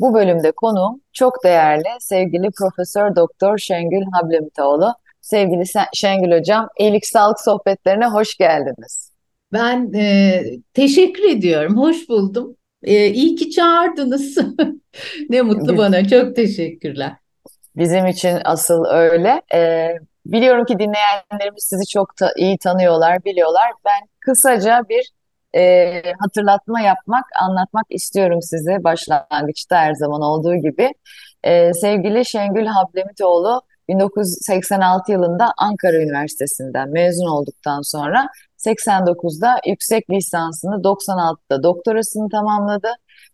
Bu bölümde konuğum çok değerli sevgili Profesör Doktor Şengül Hablemitoğlu. Sevgili Şengül Hocam, İyilik Sağlık Sohbetlerine hoş geldiniz. Ben e, teşekkür ediyorum, hoş buldum. E, iyi ki çağırdınız. ne mutlu bana, çok teşekkürler. Bizim için asıl öyle. E, biliyorum ki dinleyenlerimiz sizi çok ta iyi tanıyorlar, biliyorlar. Ben kısaca bir e, hatırlatma yapmak, anlatmak istiyorum size başlangıçta her zaman olduğu gibi. E, sevgili Şengül Hablemitoğlu 1986 yılında Ankara Üniversitesi'nden mezun olduktan sonra 89'da yüksek lisansını, 96'da doktorasını tamamladı.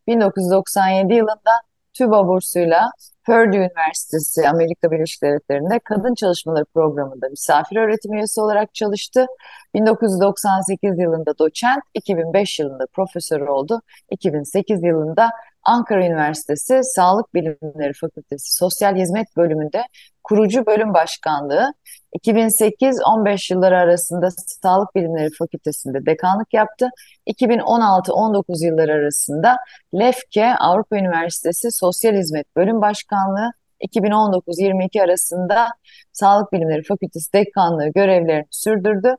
1997 yılında TÜBA bursuyla Purdue Üniversitesi Amerika Birleşik Devletleri'nde Kadın Çalışmaları Programı'nda misafir öğretim üyesi olarak çalıştı. 1998 yılında doçent, 2005 yılında profesör oldu. 2008 yılında Ankara Üniversitesi Sağlık Bilimleri Fakültesi Sosyal Hizmet Bölümünde kurucu bölüm başkanlığı, 2008-15 yılları arasında Sağlık Bilimleri Fakültesi'nde dekanlık yaptı. 2016-19 yılları arasında Lefke Avrupa Üniversitesi Sosyal Hizmet Bölüm Başkanlığı, 2019-22 arasında Sağlık Bilimleri Fakültesi dekanlığı görevlerini sürdürdü.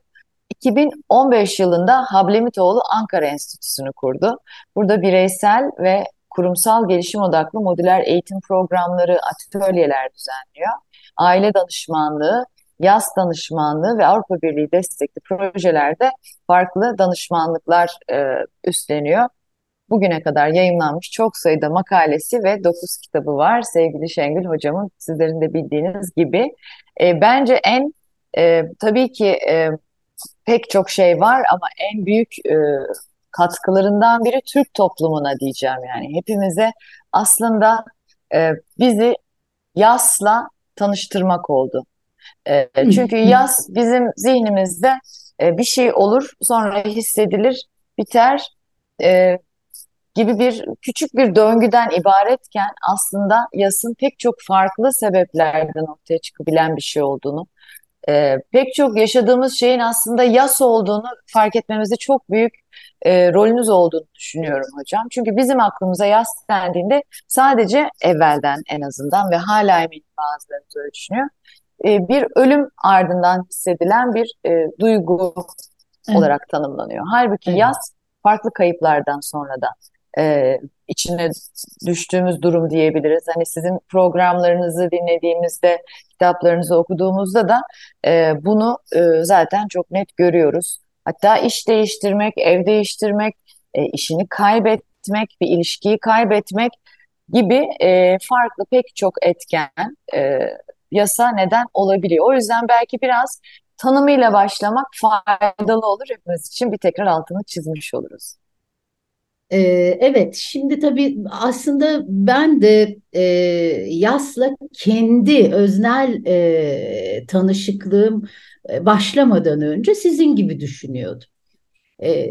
2015 yılında Hablemitoğlu Ankara Enstitüsü'nü kurdu. Burada bireysel ve kurumsal gelişim odaklı modüler eğitim programları, atölyeler düzenliyor. Aile danışmanlığı, yaz danışmanlığı ve Avrupa Birliği destekli projelerde farklı danışmanlıklar e, üstleniyor. Bugüne kadar yayınlanmış çok sayıda makalesi ve 9 kitabı var sevgili Şengül hocamın sizlerin de bildiğiniz gibi. E, bence en e, tabii ki e, pek çok şey var ama en büyük e, katkılarından biri Türk toplumuna diyeceğim yani. Hepimize aslında e, bizi yasla tanıştırmak oldu. E, çünkü yas bizim zihnimizde e, bir şey olur, sonra hissedilir, biter e, gibi bir küçük bir döngüden ibaretken aslında yasın pek çok farklı sebeplerden ortaya çıkabilen bir şey olduğunu, e, pek çok yaşadığımız şeyin aslında yas olduğunu fark etmemizde çok büyük e, rolünüz olduğunu düşünüyorum hocam. Çünkü bizim aklımıza yas dendiğinde sadece evvelden en azından ve hala eminim bazılarımız öyle düşünüyor. E, bir ölüm ardından hissedilen bir e, duygu evet. olarak tanımlanıyor. Halbuki evet. yas farklı kayıplardan sonra da e, içine düştüğümüz durum diyebiliriz. Hani sizin programlarınızı dinlediğimizde, kitaplarınızı okuduğumuzda da e, bunu e, zaten çok net görüyoruz. Hatta iş değiştirmek, ev değiştirmek, e, işini kaybetmek, bir ilişkiyi kaybetmek gibi e, farklı pek çok etken e, yasa neden olabiliyor. O yüzden belki biraz tanımıyla başlamak faydalı olur hepimiz için bir tekrar altını çizmiş oluruz. Ee, evet, şimdi tabii aslında ben de e, yasla kendi öznel e, tanışıklığım e, başlamadan önce sizin gibi düşünüyordum. E,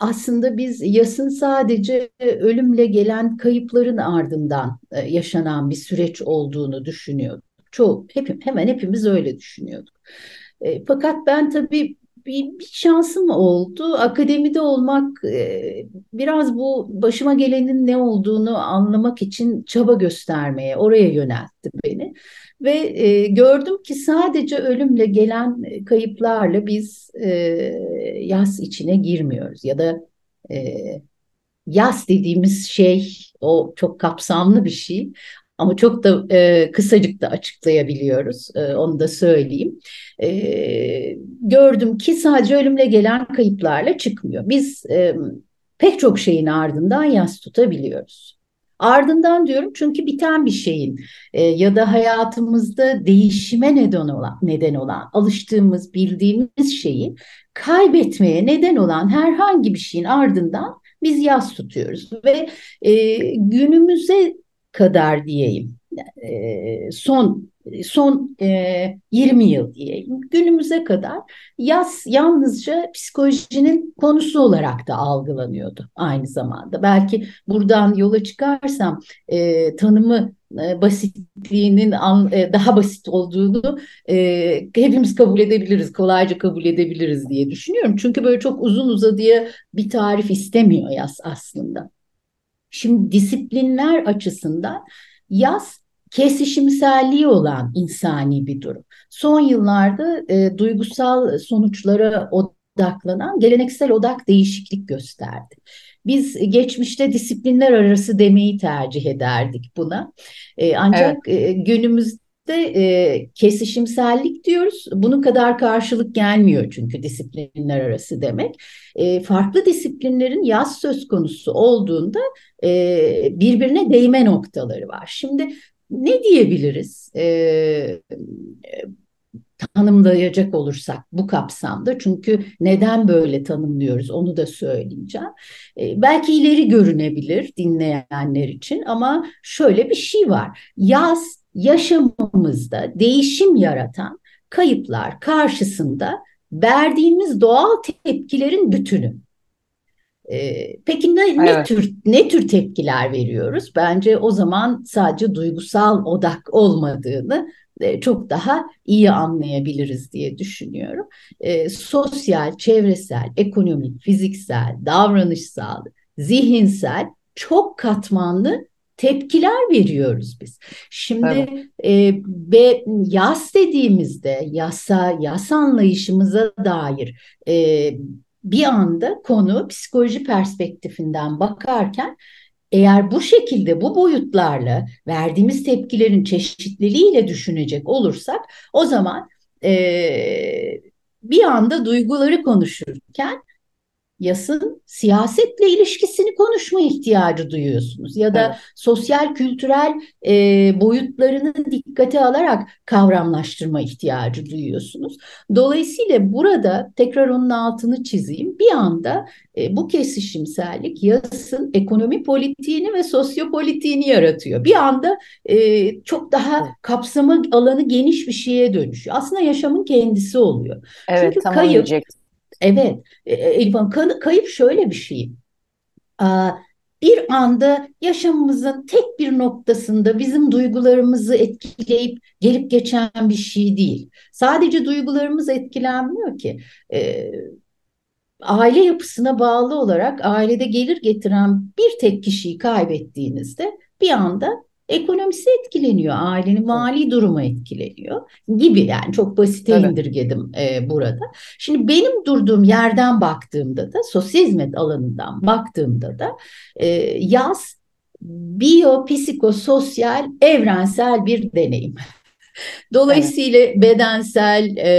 aslında biz yasın sadece ölümle gelen kayıpların ardından e, yaşanan bir süreç olduğunu düşünüyorduk. Çoğu, hep, hemen hepimiz öyle düşünüyorduk. E, fakat ben tabii bir, bir şansım oldu. Akademide olmak e, biraz bu başıma gelenin ne olduğunu anlamak için çaba göstermeye, oraya yöneltti beni. Ve e, gördüm ki sadece ölümle gelen kayıplarla biz e, yas içine girmiyoruz. Ya da e, yas dediğimiz şey o çok kapsamlı bir şey. Ama çok da e, kısacık da açıklayabiliyoruz. E, onu da söyleyeyim. E, gördüm ki sadece ölümle gelen kayıplarla çıkmıyor. Biz e, pek çok şeyin ardından yas tutabiliyoruz. Ardından diyorum çünkü biten bir şeyin e, ya da hayatımızda değişime neden olan, neden olan, alıştığımız, bildiğimiz şeyi kaybetmeye neden olan herhangi bir şeyin ardından biz yas tutuyoruz ve e, günümüze kadar diyeyim. son son e, 20 yıl diyeyim günümüze kadar yaz yalnızca psikolojinin konusu olarak da algılanıyordu aynı zamanda. Belki buradan yola çıkarsam tanımı e, basitliğinin e, daha basit olduğunu e, hepimiz kabul edebiliriz, kolayca kabul edebiliriz diye düşünüyorum. Çünkü böyle çok uzun uzadıya bir tarif istemiyor yaz aslında. Şimdi disiplinler açısından yaz kesişimselliği olan insani bir durum. Son yıllarda e, duygusal sonuçlara odaklanan geleneksel odak değişiklik gösterdi. Biz geçmişte disiplinler arası demeyi tercih ederdik buna. E, ancak evet. e, günümüzde e, kesişimsellik diyoruz. Bunun kadar karşılık gelmiyor çünkü disiplinler arası demek. E, farklı disiplinlerin yaz söz konusu olduğunda e, birbirine değme noktaları var. Şimdi ne diyebiliriz? E, tanımlayacak olursak bu kapsamda çünkü neden böyle tanımlıyoruz onu da söyleyeceğim. E, belki ileri görünebilir dinleyenler için ama şöyle bir şey var. Yaz yaşamımızda değişim yaratan kayıplar karşısında verdiğimiz doğal tepkilerin bütünü. Ee, peki ne, ne evet. tür ne tür tepkiler veriyoruz? Bence o zaman sadece duygusal odak olmadığını e, çok daha iyi anlayabiliriz diye düşünüyorum. E, sosyal, çevresel, ekonomik, fiziksel, davranışsal, zihinsel çok katmanlı tepkiler veriyoruz biz. Şimdi evet. e, ve yas dediğimizde yasa, yas anlayışımıza dair e, bir anda konu psikoloji perspektifinden bakarken eğer bu şekilde bu boyutlarla verdiğimiz tepkilerin çeşitliliğiyle düşünecek olursak o zaman e, bir anda duyguları konuşurken yasın siyasetle ilişkisini konuşma ihtiyacı duyuyorsunuz ya da evet. sosyal kültürel e, boyutlarını dikkate alarak kavramlaştırma ihtiyacı duyuyorsunuz. Dolayısıyla burada tekrar onun altını çizeyim bir anda e, bu kesişimsellik yasın ekonomi politiğini ve sosyopolitiğini yaratıyor. Bir anda e, çok daha kapsamı alanı geniş bir şeye dönüşüyor. Aslında yaşamın kendisi oluyor. Evet, Çünkü kayıp diyecektim. Evet, e, e, Elif Hanım kayıp şöyle bir şey. Bir anda yaşamımızın tek bir noktasında bizim duygularımızı etkileyip gelip geçen bir şey değil. Sadece duygularımız etkilenmiyor ki. E, aile yapısına bağlı olarak ailede gelir getiren bir tek kişiyi kaybettiğinizde bir anda ekonomisi etkileniyor, ailenin mali durumu etkileniyor gibi yani çok basite evet. indirgedim e, burada. Şimdi benim durduğum yerden baktığımda da sosyal hizmet alanından baktığımda da e, yaz biyopsikososyal evrensel bir deneyim. Dolayısıyla evet. bedensel, e,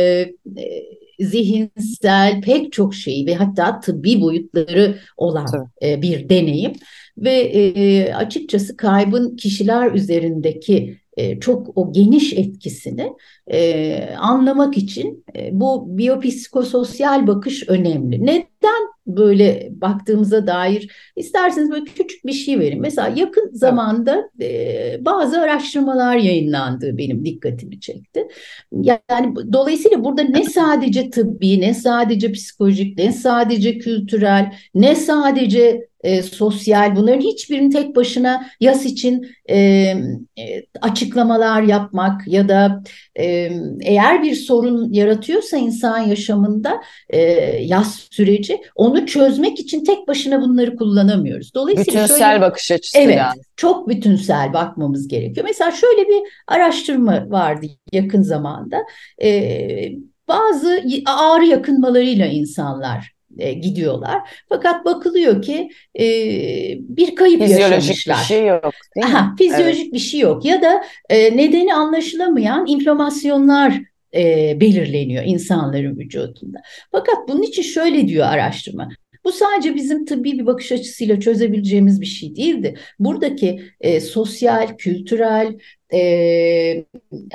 e, zihinsel pek çok şeyi ve hatta tıbbi boyutları olan e, bir deneyim ve e, açıkçası kaybın kişiler üzerindeki e, çok o geniş etkisini e, anlamak için e, bu biyopsikososyal bakış önemli. Neden böyle baktığımıza dair isterseniz böyle küçük bir şey verin. Mesela yakın zamanda e, bazı araştırmalar yayınlandı benim dikkatimi çekti. Yani dolayısıyla burada ne sadece tıbbi, ne sadece psikolojik, ne sadece kültürel, ne sadece e, sosyal bunların hiçbirini tek başına yas için e, e, açıklamalar yapmak ya da e, eğer bir sorun yaratıyorsa insan yaşamında e, yas süreci onu çözmek için tek başına bunları kullanamıyoruz. Dolayısıyla bütünsel şöyle, bakış açısı evet, yani. Çok bütünsel bakmamız gerekiyor. Mesela şöyle bir araştırma vardı yakın zamanda. E, bazı ağrı yakınmalarıyla insanlar e, gidiyorlar. Fakat bakılıyor ki e, bir kayıp fizyolojik yaşamışlar. bir şey yok değil mi? Aha, fizyolojik evet. bir şey yok ya da e, nedeni anlaşılamayan inflamasyonlar e, belirleniyor insanların vücudunda. Fakat bunun için şöyle diyor araştırma. Bu sadece bizim tıbbi bir bakış açısıyla çözebileceğimiz bir şey değildi. Buradaki e, sosyal, kültürel, e,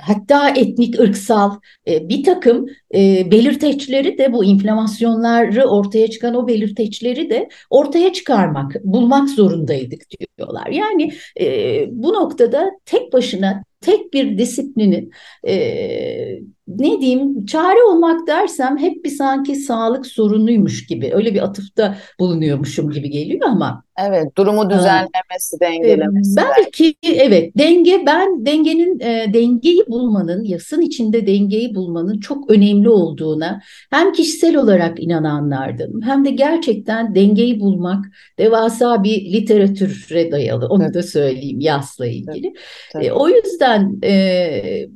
hatta etnik, ırksal e, bir takım e, belirteçleri de bu inflamasyonları ortaya çıkan o belirteçleri de ortaya çıkarmak, bulmak zorundaydık diyorlar. Yani e, bu noktada tek başına tek bir disiplinin e, ne diyeyim çare olmak dersem hep bir sanki sağlık sorunuymuş gibi öyle bir atıfta bulunuyormuşum gibi geliyor ama Evet, durumu düzenlemesi, dengelemesi. Belki evet denge ben dengenin e, dengeyi bulmanın yasın içinde dengeyi bulmanın çok önemli olduğuna hem kişisel olarak inananlardım hem de gerçekten dengeyi bulmak devasa bir literatüre dayalı onu Evet. da söyleyeyim yasla ilgili. Tabii. E, o yüzden e,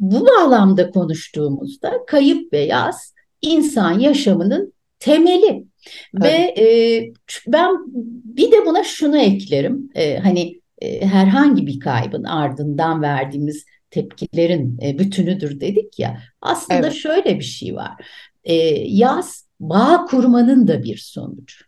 bu bağlamda konuştuğumuzda kayıp ve yas insan yaşamının temeli. Ve e, ben bir de buna şunu eklerim. E, hani e, herhangi bir kaybın ardından verdiğimiz tepkilerin e, bütünüdür dedik ya. Aslında Evet. şöyle bir şey var. E, yaz bağ kurmanın da bir sonucu.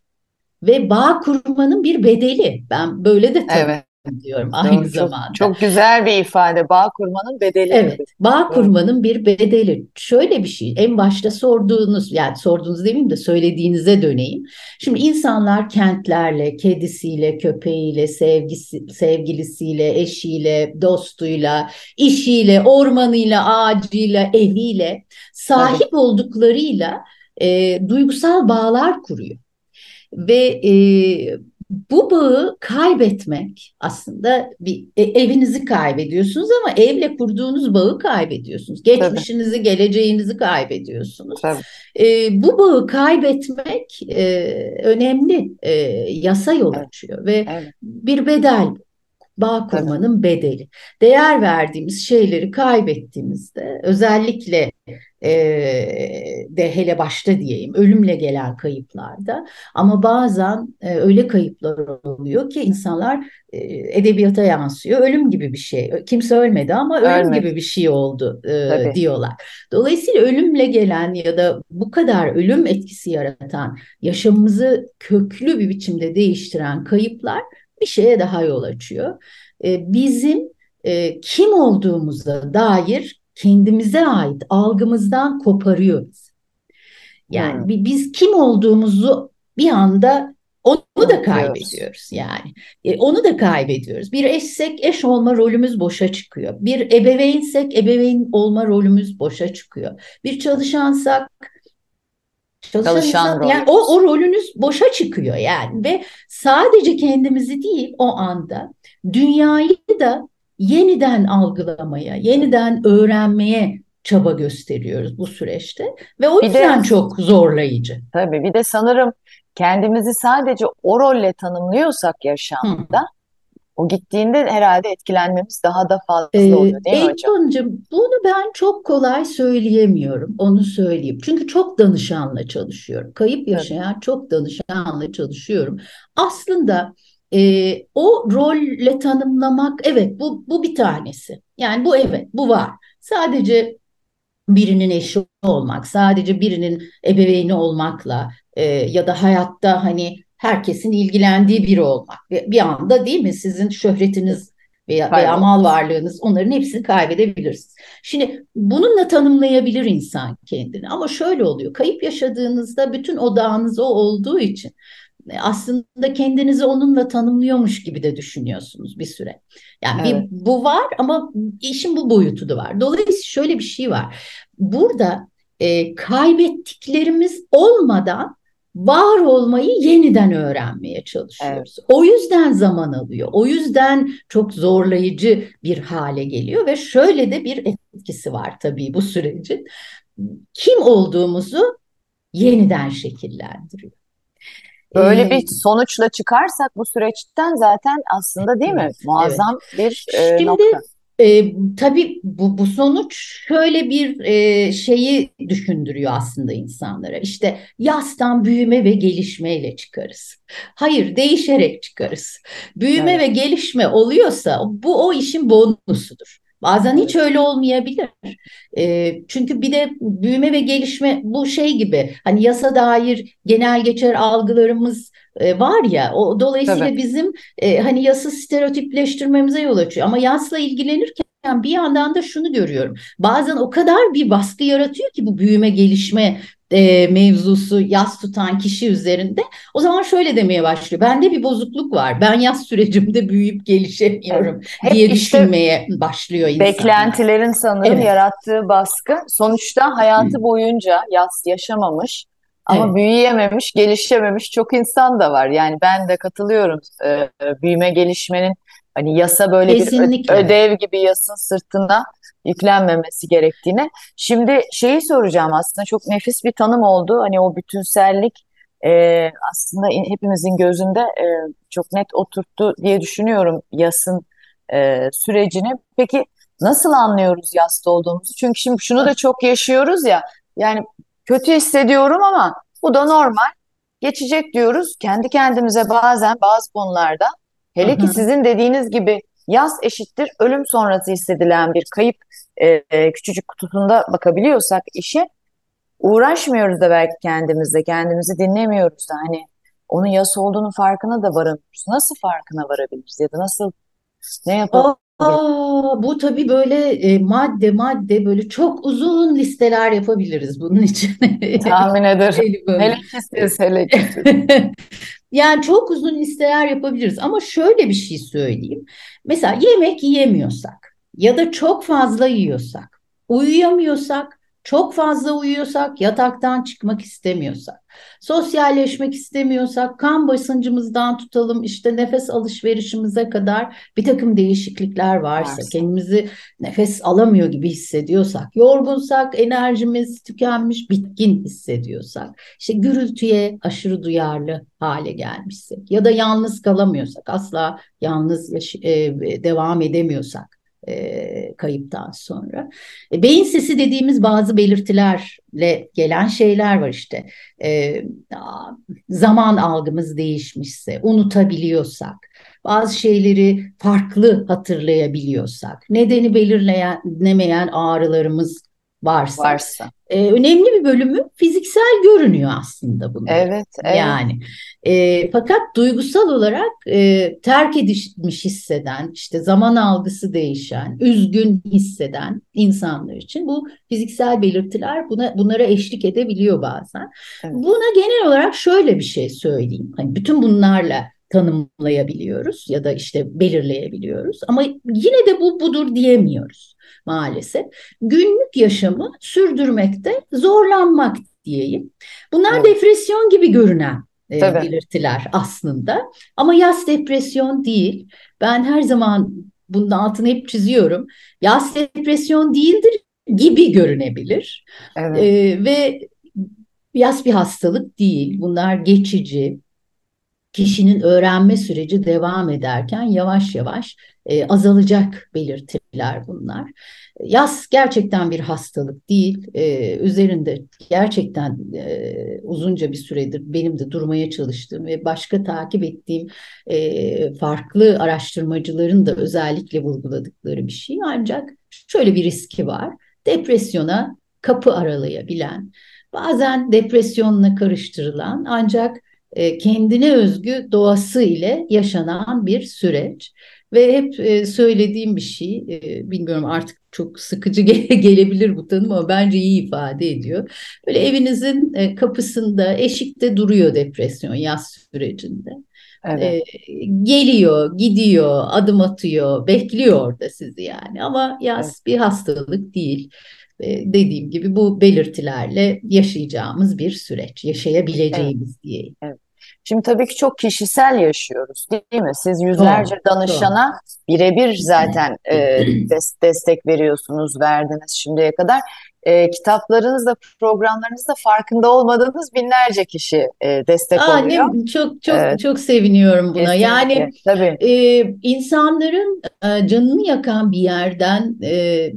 Ve bağ kurmanın bir bedeli. Ben böyle de Evet, tanımlıyorum doğru. aynı Çok, zamanda. çok güzel bir ifade. Bağ kurmanın bedeli. Evet, bağ kurmanın bir bedeli. Şöyle bir şey, en başta sorduğunuz, yani sorduğunuz demeyeyim de söylediğinize döneyim. Şimdi insanlar kentlerle, kedisiyle, köpeğiyle, sevgisi, sevgilisiyle, eşiyle, dostuyla, işiyle, ormanıyla, ağacıyla, eviyle, sahip olduklarıyla e, duygusal bağlar kuruyor. Ve e, bu bağı kaybetmek aslında bir e, evinizi kaybediyorsunuz ama evle kurduğunuz bağı kaybediyorsunuz. Geçmişinizi, geleceğinizi kaybediyorsunuz. Tabii. E, bu bağı kaybetmek e, önemli e, yasa yol Evet. açıyor ve Evet. bir bedel bu. Bağ Tabii. kurmanın bedeli. Değer verdiğimiz şeyleri kaybettiğimizde özellikle e, de hele başta diyeyim ölümle gelen kayıplarda ama bazen e, öyle kayıplar oluyor ki insanlar e, edebiyata yansıyor. Ölüm gibi bir şey. Kimse ölmedi ama ölüm Ölmedi. gibi bir şey oldu e, Tabii. diyorlar. Dolayısıyla ölümle gelen ya da bu kadar ölüm etkisi yaratan, yaşamımızı köklü bir biçimde değiştiren kayıplar bir şeye daha yol açıyor. E, bizim e, kim olduğumuza dair kendimize ait algımızdan koparıyoruz. Yani Hmm. bi- biz kim olduğumuzu bir anda onu da kaybediyoruz yani. E, onu da kaybediyoruz. Bir eşsek eş olma rolümüz boşa çıkıyor. Bir ebeveynsek ebeveyn olma rolümüz boşa çıkıyor. Bir çalışansak çalışan Çalışan yani o, o rolünüz boşa çıkıyor yani ve sadece kendimizi değil o anda dünyayı da yeniden algılamaya, yeniden öğrenmeye çaba gösteriyoruz bu süreçte ve o Bir de- yüzden çok zorlayıcı. Tabii. Bir de sanırım kendimizi sadece o rolle tanımlıyorsak yaşamda o gittiğinde herhalde etkilenmemiz daha da fazla Ee, oluyor değil mi hocam? Elvan'cığım bunu ben çok kolay söyleyemiyorum, onu söyleyeyim. Çünkü çok danışanla çalışıyorum. Kayıp yaşayan çok danışanla çalışıyorum. Aslında e, o rolle tanımlamak, evet bu, bu bir tanesi. Yani bu evet, bu var. Sadece birinin eşi olmak, sadece birinin ebeveyni olmakla e, ya da hayatta hani herkesin ilgilendiği biri olmak. Bir bir anda değil mi sizin şöhretiniz veya, veya mal varlığınız onların hepsini kaybedebilirsiniz. Şimdi bununla tanımlayabilir insan kendini ama şöyle oluyor. Kayıp yaşadığınızda bütün odağınız o olduğu için aslında kendinizi onunla tanımlıyormuş gibi de düşünüyorsunuz bir süre. Yani bir Evet. bu var ama işin bu boyutu da var. Dolayısıyla şöyle bir şey var. Burada e, kaybettiklerimiz olmadan var olmayı yeniden öğrenmeye çalışıyoruz. O yüzden zaman alıyor. O yüzden çok zorlayıcı bir hale geliyor ve şöyle de bir etkisi var tabii bu sürecin. Kim olduğumuzu yeniden şekillendiriyor. Böyle Ee, bir sonuçla çıkarsak bu süreçten zaten aslında değil mi? Evet, Muazzam bir e, Şimdi nokta. e, tabii bu, bu sonuç şöyle bir e, şeyi düşündürüyor aslında insanlara. İşte yastan büyüme ve gelişmeyle çıkarız. Hayır, değişerek çıkarız. Büyüme Evet. ve gelişme oluyorsa bu o işin bonusudur. Bazen hiç öyle olmayabilir. E, çünkü bir de büyüme ve gelişme bu şey gibi hani yasa dair genel geçer algılarımız e, var ya o dolayısıyla Tabii. bizim e, hani yası stereotipleştirmemize yol açıyor. Ama yasla ilgilenirken bir yandan da şunu görüyorum. Bazen o kadar bir baskı yaratıyor ki bu büyüme gelişme e, mevzusu yas tutan kişi üzerinde. O zaman şöyle demeye başlıyor. Bende bir bozukluk var. Ben yas sürecimde büyüyüp gelişemiyorum Hep diye işte düşünmeye başlıyor insanlar. beklentilerin sanırım Evet. yarattığı baskı. Sonuçta hayatı boyunca yas yaşamamış ama Evet. büyüyememiş, gelişememiş çok insan da var. Yani ben de katılıyorum. Ee, büyüme gelişmenin hani yasa böyle bir Kesinlikle. ödev gibi yasın sırtına yüklenmemesi gerektiğine. Şimdi şeyi soracağım aslında çok nefis bir tanım oldu. Hani o bütünsellik e, aslında in- hepimizin gözünde e, çok net oturttu diye düşünüyorum yasın e, sürecini. Peki nasıl anlıyoruz yasta olduğumuzu? Çünkü şimdi şunu da çok yaşıyoruz ya. Yani kötü hissediyorum ama bu da normal. Geçecek diyoruz. Kendi kendimize bazen bazı konularda hele ki sizin dediğiniz gibi yas eşittir ölüm sonrası hissedilen bir kayıp e, e, küçücük kutusunda bakabiliyorsak işe uğraşmıyoruz da belki kendimizle, kendimizi dinlemiyoruz da hani onun yas olduğunu farkına da varamıyoruz. Nasıl farkına varabiliriz ya da nasıl ne yapabiliriz? Aa, bu tabii böyle e, madde madde böyle çok uzun listeler yapabiliriz bunun için. Tahmin ederim. Hele siz, hele. Yani çok uzun listeler yapabiliriz ama şöyle bir şey söyleyeyim. Mesela yemek yiyemiyorsak ya da çok fazla yiyorsak, uyuyamıyorsak, çok fazla uyuyorsak, yataktan çıkmak istemiyorsak, sosyalleşmek istemiyorsak, kan basıncımızdan tutalım işte nefes alışverişimize kadar bir takım değişiklikler varsa, Varsa. kendimizi nefes alamıyor gibi hissediyorsak, yorgunsak, enerjimiz tükenmiş, bitkin hissediyorsak, işte gürültüye aşırı duyarlı hale gelmişsek ya da yalnız kalamıyorsak, asla yalnız e, devam edemiyorsak e, kayıptan sonra. E, beyin sesi dediğimiz bazı belirtilerle gelen şeyler var işte. E, zaman algımız değişmişse, unutabiliyorsak, bazı şeyleri farklı hatırlayabiliyorsak, nedeni belirlenemeyen ağrılarımız varsa, Varsa. e, önemli bir bölümü fiziksel görünüyor aslında bunların. Evet, evet. Yani e, fakat duygusal olarak e, terk edilmiş hisseden, işte zaman algısı değişen, üzgün hisseden insanlar için bu fiziksel belirtiler buna bunlara eşlik edebiliyor bazen. Evet. Buna genel olarak şöyle bir şey söyleyeyim. Hani bütün bunlarla tanımlayabiliyoruz ya da işte belirleyebiliyoruz ama yine de bu budur diyemiyoruz maalesef. Günlük yaşamı sürdürmekte zorlanmak diyeyim. Bunlar Evet. depresyon gibi görünen e, Tabii. belirtiler aslında. Ama yaz depresyon değil. Ben her zaman bunun altını hep çiziyorum. Yaz depresyon değildir gibi görünebilir. Evet. E, ve yaz bir hastalık değil. Bunlar geçici. Kişinin öğrenme süreci devam ederken yavaş yavaş e, azalacak belirtiler bunlar. Yaz gerçekten bir hastalık değil. E, üzerinde gerçekten e, uzunca bir süredir benim de durmaya çalıştığım ve başka takip ettiğim e, farklı araştırmacıların da özellikle vurguladıkları bir şey. Ancak şöyle bir riski var. Depresyona kapı aralayabilen, bazen depresyonla karıştırılan ancak kendine özgü doğası ile yaşanan bir süreç. Ve hep e, söylediğim bir şey, e, bilmiyorum artık çok sıkıcı gelebilir bu tanım ama bence iyi ifade ediyor. Böyle evinizin e, kapısında, eşikte duruyor depresyon yaz sürecinde. Evet. E, geliyor, gidiyor, adım atıyor, bekliyor orada sizi yani. Ama yaz Evet. bir hastalık değil. E, dediğim gibi bu belirtilerle yaşayacağımız bir süreç, yaşayabileceğimiz diyeyim. Şimdi tabii ki çok kişisel yaşıyoruz, değil mi? Siz yüzlerce Doğru, danışana birebir zaten e, des- destek veriyorsunuz, verdiniz şimdiye kadar. E, kitaplarınızda, programlarınızda farkında olmadığınız binlerce kişi e, destek Aa, oluyor. ne, çok çok Evet. çok seviniyorum buna. Yani Kesinlikle. Tabii. e, insanların e, canını yakan bir yerden e,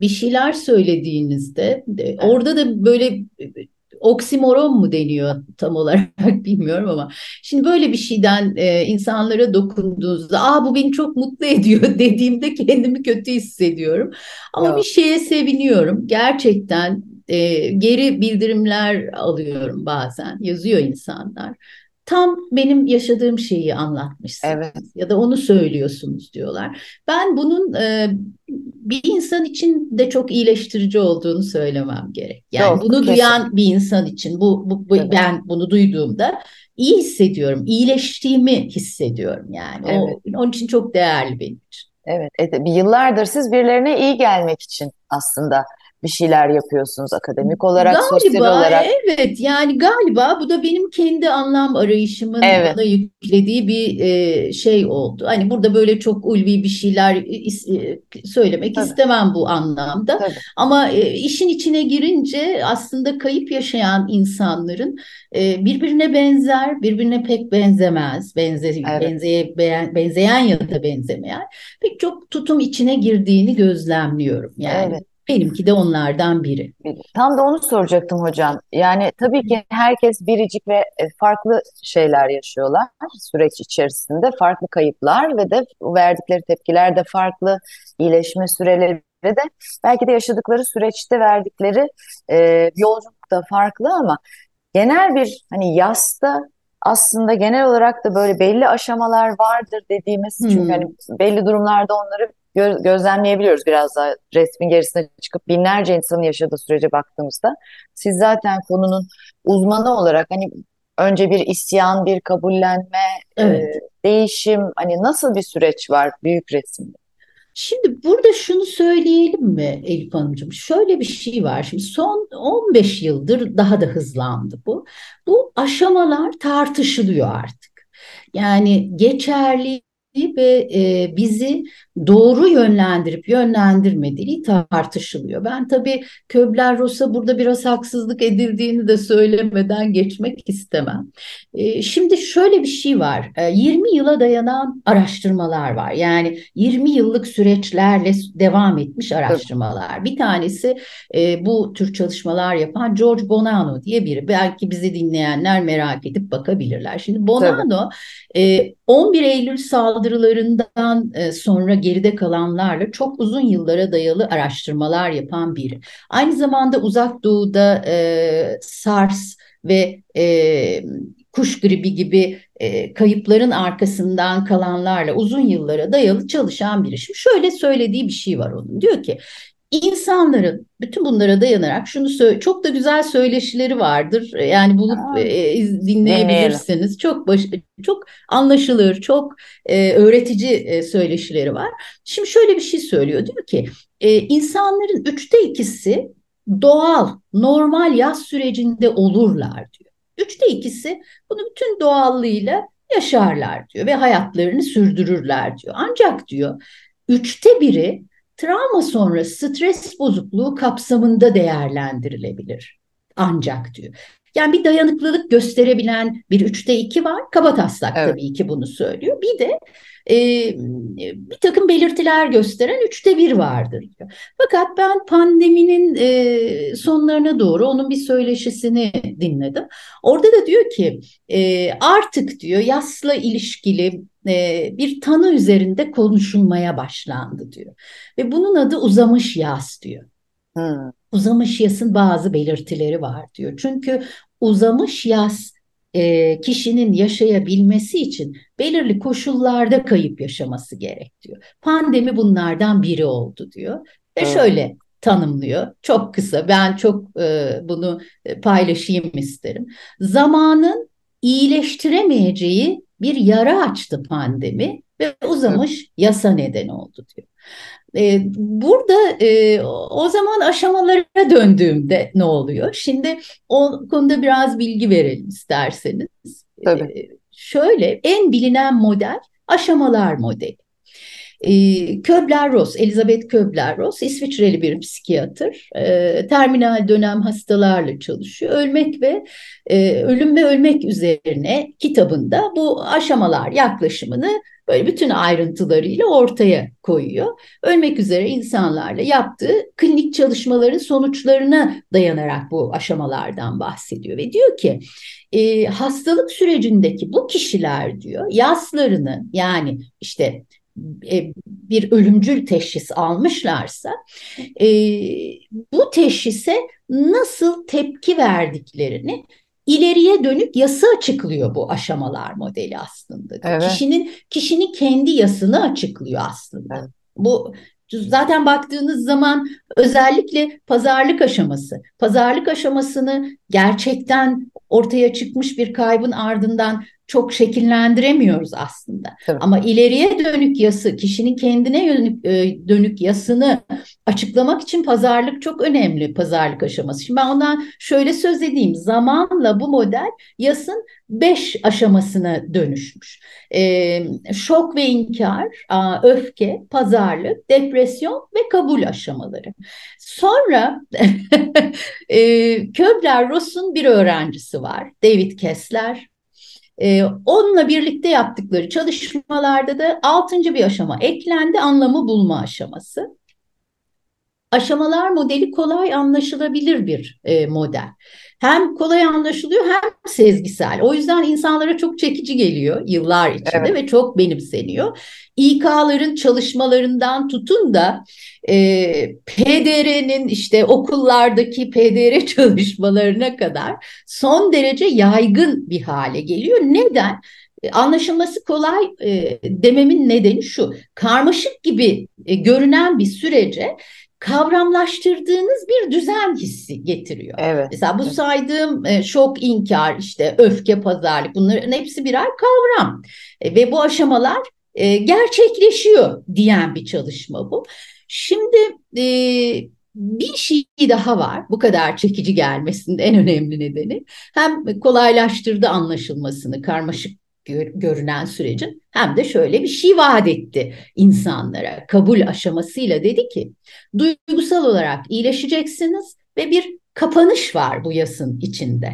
bir şeyler söylediğinizde orada da böyle e, oksimoron mu deniyor tam olarak bilmiyorum ama şimdi böyle bir şeyden e, insanlara dokunduğunuzda aa bu beni çok mutlu ediyor dediğimde kendimi kötü hissediyorum. Ama Yok. bir şeye seviniyorum. Gerçekten e, geri bildirimler alıyorum bazen. Yazıyor insanlar. Tam benim yaşadığım şeyi anlatmışsınız Evet. ya da onu söylüyorsunuz diyorlar. Ben bunun e, bir insan için de çok iyileştirici olduğunu söylemem gerek. Yani Yok, bunu kesin. duyan bir insan için bu, bu, bu- Evet. ben bunu duyduğumda iyi hissediyorum, iyileştiğimi hissediyorum yani. O, onun için çok değerli benim için. Evet, e, bir yıllardır siz birilerine iyi gelmek için aslında bir şeyler yapıyorsunuz akademik olarak, sosyal Galiba olarak. evet yani galiba bu da benim kendi anlam arayışımın Evet. bana yüklediği bir e, şey oldu. Hani burada böyle çok ulvi bir şeyler is- e, söylemek Tabii. istemem bu anlamda. Tabii. Ama e, işin içine girince aslında kayıp yaşayan insanların e, birbirine benzer, birbirine pek benzemez, benze, Evet. benzeye, benzeyen ya da benzemeyen pek çok tutum içine girdiğini gözlemliyorum. Yani Evet. Benimki de onlardan biri. Tam da onu soracaktım hocam. Yani tabii ki herkes biricik ve e, farklı şeyler yaşıyorlar süreç içerisinde. Farklı kayıplar ve de verdikleri tepkiler de farklı, iyileşme süreleri de belki de yaşadıkları süreçte verdikleri e, yolculuk da farklı ama genel bir hani yasta aslında genel olarak da böyle belli aşamalar vardır dediğimiz çünkü Hmm. hani belli durumlarda onları gö- gözlemleyebiliyoruz biraz daha resmin gerisine çıkıp binlerce insanın yaşadığı sürece baktığımızda. Siz zaten konunun uzmanı olarak hani önce bir isyan, bir kabullenme, Evet. e, değişim hani nasıl bir süreç var büyük resimde? Şimdi burada şunu söyleyelim mi Elif Hanımcığım? Şöyle bir şey var. Şimdi son 15 yıldır daha da hızlandı bu. Bu aşamalar tartışılıyor artık. Yani geçerli ve e, bizi doğru yönlendirip yönlendirmediği tartışılıyor. Ben tabii Köbler-Ross'a burada biraz haksızlık edildiğini de söylemeden geçmek istemem. E, şimdi şöyle bir şey var. E, 20 yıla dayanan araştırmalar var. Yani 20 yıllık süreçlerle devam etmiş araştırmalar. Bir tanesi e, bu tür çalışmalar yapan George Bonanno diye biri. Belki bizi dinleyenler merak edip bakabilirler. Şimdi Bonanno e, 11 Eylül saldırılarından e, sonra geride kalanlarla çok uzun yıllara dayalı araştırmalar yapan biri. Aynı zamanda Uzak Doğu'da e, SARS ve e, kuş gribi gibi e, kayıpların arkasından kalanlarla uzun yıllara dayalı çalışan biri. Şimdi şöyle söylediği bir şey var onun. Diyor ki İnsanların bütün bunlara dayanarak şunu söyle çok da güzel söyleşileri vardır. Yani bulup Aa, e, iz- dinleyebilirsiniz. Çok baş, çok anlaşılır, çok e, öğretici e, söyleşileri var. Şimdi şöyle bir şey söylüyor. Diyor ki e, insanların üçte ikisi doğal, normal yaz sürecinde olurlar diyor. Üçte ikisi bunu bütün doğallığıyla yaşarlar diyor ve hayatlarını sürdürürler diyor. Ancak diyor üçte biri travma sonrası stres bozukluğu kapsamında değerlendirilebilir. Ancak diyor. Yani bir dayanıklılık gösterebilen bir üçte iki var. Kabataslak Evet. tabii ki bunu söylüyor. Bir de e, bir takım belirtiler gösteren üçte bir vardır diyor. Fakat ben pandeminin e, sonlarına doğru onun bir söyleşisini dinledim. Orada da diyor ki e, artık diyor yasla ilişkili e, bir tanı üzerinde konuşulmaya başlandı diyor. Ve bunun adı uzamış yas diyor. hmm, Uzamış yasın bazı belirtileri var diyor. Çünkü uzamış yas e, kişinin yaşayabilmesi için belirli koşullarda kayıp yaşaması gerek diyor. Pandemi bunlardan biri oldu diyor. Ve Evet. şöyle tanımlıyor. Çok kısa. Ben çok e, bunu e, paylaşayım isterim. Zamanın iyileştiremeyeceği bir yara açtı pandemi ve uzamış yasa neden oldu diyor. E, burada e, o zaman aşamalara döndüğümde ne oluyor? Şimdi o konuda biraz bilgi verelim isterseniz. Tabii. E, şöyle en bilinen model aşamalar modeli. E, Köbler-Ross, Elizabeth Köbler-Ross İsviçreli bir psikiyatr. E, terminal dönem hastalarla çalışıyor. Ölmek ve e, Ölüm ve Ölmek üzerine kitabında bu aşamalar yaklaşımını böyle bütün ayrıntılarıyla ortaya koyuyor. Ölmek üzere insanlarla yaptığı klinik çalışmaların sonuçlarına dayanarak bu aşamalardan bahsediyor ve diyor ki e, hastalık sürecindeki bu kişiler diyor yaslarını yani işte bir ölümcül teşhis almışlarsa e, bu teşhise nasıl tepki verdiklerini ileriye dönük yası açıklıyor bu aşamalar modeli aslında. Evet. Kişinin kişinin kendi yasını açıklıyor aslında. Evet. Bu zaten baktığınız zaman özellikle pazarlık aşaması, pazarlık aşamasını gerçekten ortaya çıkmış bir kaybın ardından çok şekillendiremiyoruz aslında. Tabii. Ama ileriye dönük yası, kişinin kendine yönük, e, dönük yasını açıklamak için pazarlık çok önemli pazarlık aşaması. Şimdi ben ondan şöyle söz edeyim. Zamanla bu model yasın beş aşamasına dönüşmüş. E, şok ve inkar, öfke, pazarlık, depresyon ve kabul aşamaları. Sonra e, Köbler-Ross'un bir öğrencisi var, David Kessler. Ee, onunla birlikte yaptıkları çalışmalarda da altıncı bir aşama eklendi, anlamı bulma aşaması. Aşamalar modeli kolay anlaşılabilir bir e, model. Hem kolay anlaşılıyor hem sezgisel. O yüzden insanlara çok çekici geliyor yıllar içinde evet. ve çok benimseniyor. İK'ların çalışmalarından tutun da e, PDR'nin işte okullardaki PDR çalışmalarına kadar son derece yaygın bir hale geliyor. Neden? E, anlaşılması kolay e, dememin nedeni şu. Karmaşık gibi e, görünen bir sürece kavramlaştırdığınız bir düzen hissi getiriyor. Evet. Mesela bu saydığım e, şok, inkar, işte öfke, pazarlık bunların hepsi birer kavram. E, ve bu aşamalar e, gerçekleşiyor diyen bir çalışma bu. Şimdi e, bir şey daha var bu kadar çekici gelmesinin en önemli nedeni. Hem kolaylaştırdı anlaşılmasını, karmaşık görünen sürecin hem de şöyle bir şey vaat etti insanlara. Kabul aşamasıyla dedi ki duygusal olarak iyileşeceksiniz ve bir kapanış var bu yasın içinde.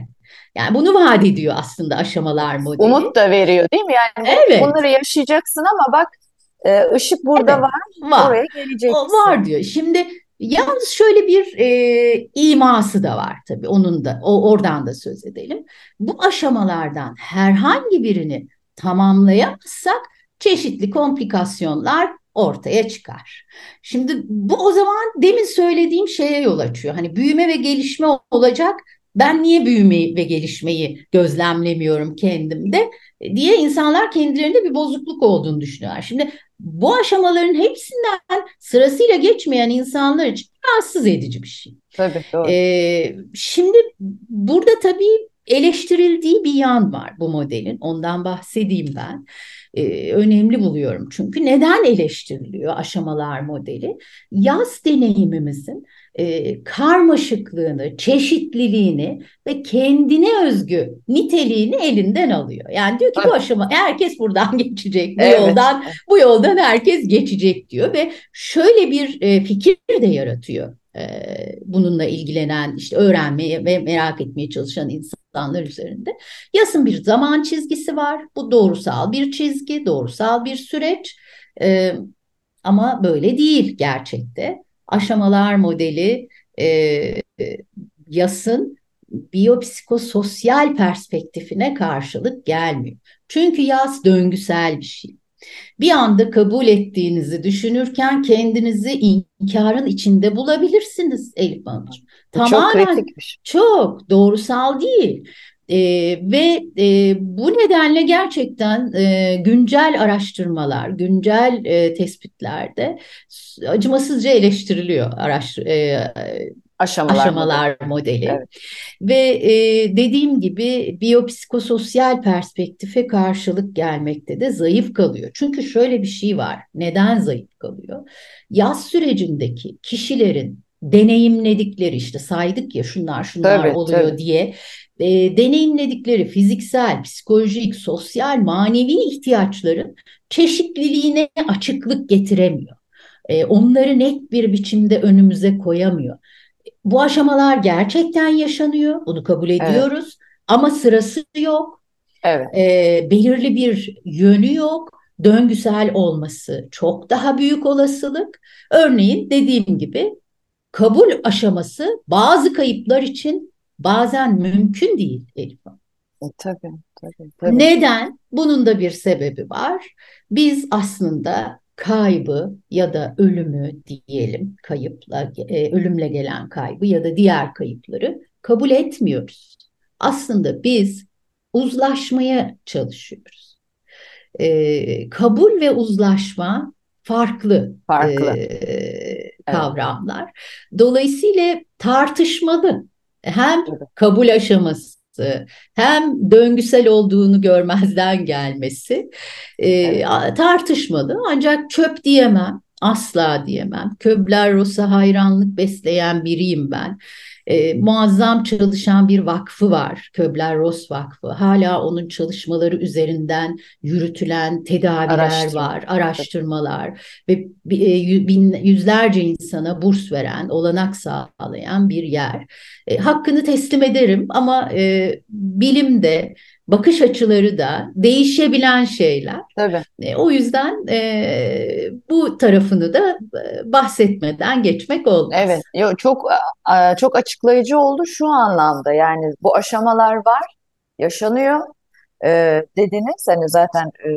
Yani bunu vaat ediyor aslında aşamalar modeli. Umut da veriyor değil mi? Yani evet. bunları yaşayacaksın ama bak e, ışık burada evet, var, var. Oraya geleceksin. O var diyor. Şimdi Yalnız şöyle bir e, iması da var tabii onun da o oradan da söz edelim. Bu aşamalardan herhangi birini tamamlayamazsak çeşitli komplikasyonlar ortaya çıkar. Şimdi bu o zaman demin söylediğim şeye yol açıyor. Hani büyüme ve gelişme olacak. Ben niye büyümeyi ve gelişmeyi gözlemlemiyorum kendimde diye insanlar kendilerinde bir bozukluk olduğunu düşünüyorlar. Şimdi bu aşamaların hepsinden sırasıyla geçmeyen insanlar için rahatsız edici bir şey. Tabii doğru. Ee, şimdi burada tabii eleştirildiği bir yan var bu modelin. Ondan bahsedeyim ben. Önemli buluyorum çünkü neden eleştiriliyor aşamalar modeli? Yaz deneyimimizin e, karmaşıklığını, çeşitliliğini ve kendine özgü niteliğini elinden alıyor. Yani diyor ki bu aşama herkes buradan geçecek, bu evet. yoldan bu yoldan herkes geçecek diyor ve şöyle bir e, fikir de yaratıyor. Bununla ilgilenen, işte öğrenmeye ve merak etmeye çalışan insanlar üzerinde. Yasın bir zaman çizgisi var. Bu doğrusal bir çizgi, doğrusal bir süreç. Ama böyle değil gerçekte aşamalar modeli yasın biyopsikososyal perspektifine karşılık gelmiyor. Çünkü yas döngüsel bir şey. Bir anda kabul ettiğinizi düşünürken kendinizi inkarın içinde bulabilirsiniz Elif Hanımcığım. Tamamen çok kritikmiş. Çok doğrusal değil. E, ve e, bu nedenle gerçekten e, güncel araştırmalar, güncel e, tespitlerde acımasızca eleştiriliyor araştır, e, aşamalar, aşamalar modeli. modeli. Evet. Ve e, dediğim gibi biyopsikososyal perspektife karşılık gelmekte de zayıf kalıyor. Çünkü şöyle bir şey var. Neden zayıf kalıyor? Yaz sürecindeki kişilerin deneyimledikleri işte saydık ya şunlar şunlar tabii, oluyor tabii. diye e, deneyimledikleri fiziksel, psikolojik, sosyal, manevi ihtiyaçların çeşitliliğine açıklık getiremiyor. E, onları net bir biçimde önümüze koyamıyor. Bu aşamalar gerçekten yaşanıyor, bunu kabul ediyoruz evet. ama sırası yok. Evet. E, belirli bir yönü yok döngüsel olması çok daha büyük olasılık. Örneğin dediğim gibi kabul aşaması bazı kayıplar için bazen mümkün değil Elif Hanım. E, tabii, tabii, tabii. Neden? Bunun da bir sebebi var. Biz aslında kaybı ya da ölümü diyelim kayıpla e, ölümle gelen kaybı ya da diğer kayıpları kabul etmiyoruz. Aslında biz uzlaşmaya çalışıyoruz. E, kabul ve uzlaşma farklı, Farklı. e, kavramlar. Dolayısıyla tartışmalı. Hem kabul aşaması hem döngüsel olduğunu görmezden gelmesi e, Evet. tartışmalı. Ancak çöp diyemem, asla diyemem. Köbler-Ross'a hayranlık besleyen biriyim ben. E, muazzam çalışan bir vakfı var, Köbler-Ross Vakfı. Hala onun çalışmaları üzerinden yürütülen tedaviler Araştırma. var, araştırmalar ve e, bin, yüzlerce insana burs veren, olanak sağlayan bir yer. E, hakkını teslim ederim ama e, bilim de bakış açıları da değişebilen şeyler. Tabii. E, o yüzden e, bu tarafını da e, bahsetmeden geçmek olmaz. Evet, yo, çok çok açıklayıcı oldu şu anlamda. Yani bu aşamalar var, yaşanıyor. E, dediniz hani zaten e,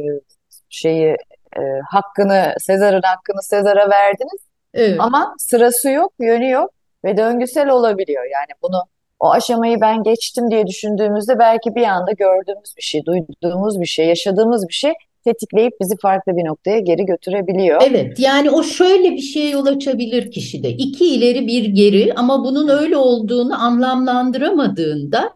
şeyi e, hakkını Sezar'ın hakkını Sezar'a verdiniz Evet. ama sırası yok, yönü yok ve döngüsel olabiliyor. Yani bunu o aşamayı ben geçtim diye düşündüğümüzde belki bir anda gördüğümüz bir şey, duyduğumuz bir şey, yaşadığımız bir şey tetikleyip bizi farklı bir noktaya geri götürebiliyor. Evet, yani o şöyle bir şeye yol açabilir kişide. İki ileri bir geri ama bunun öyle olduğunu anlamlandıramadığında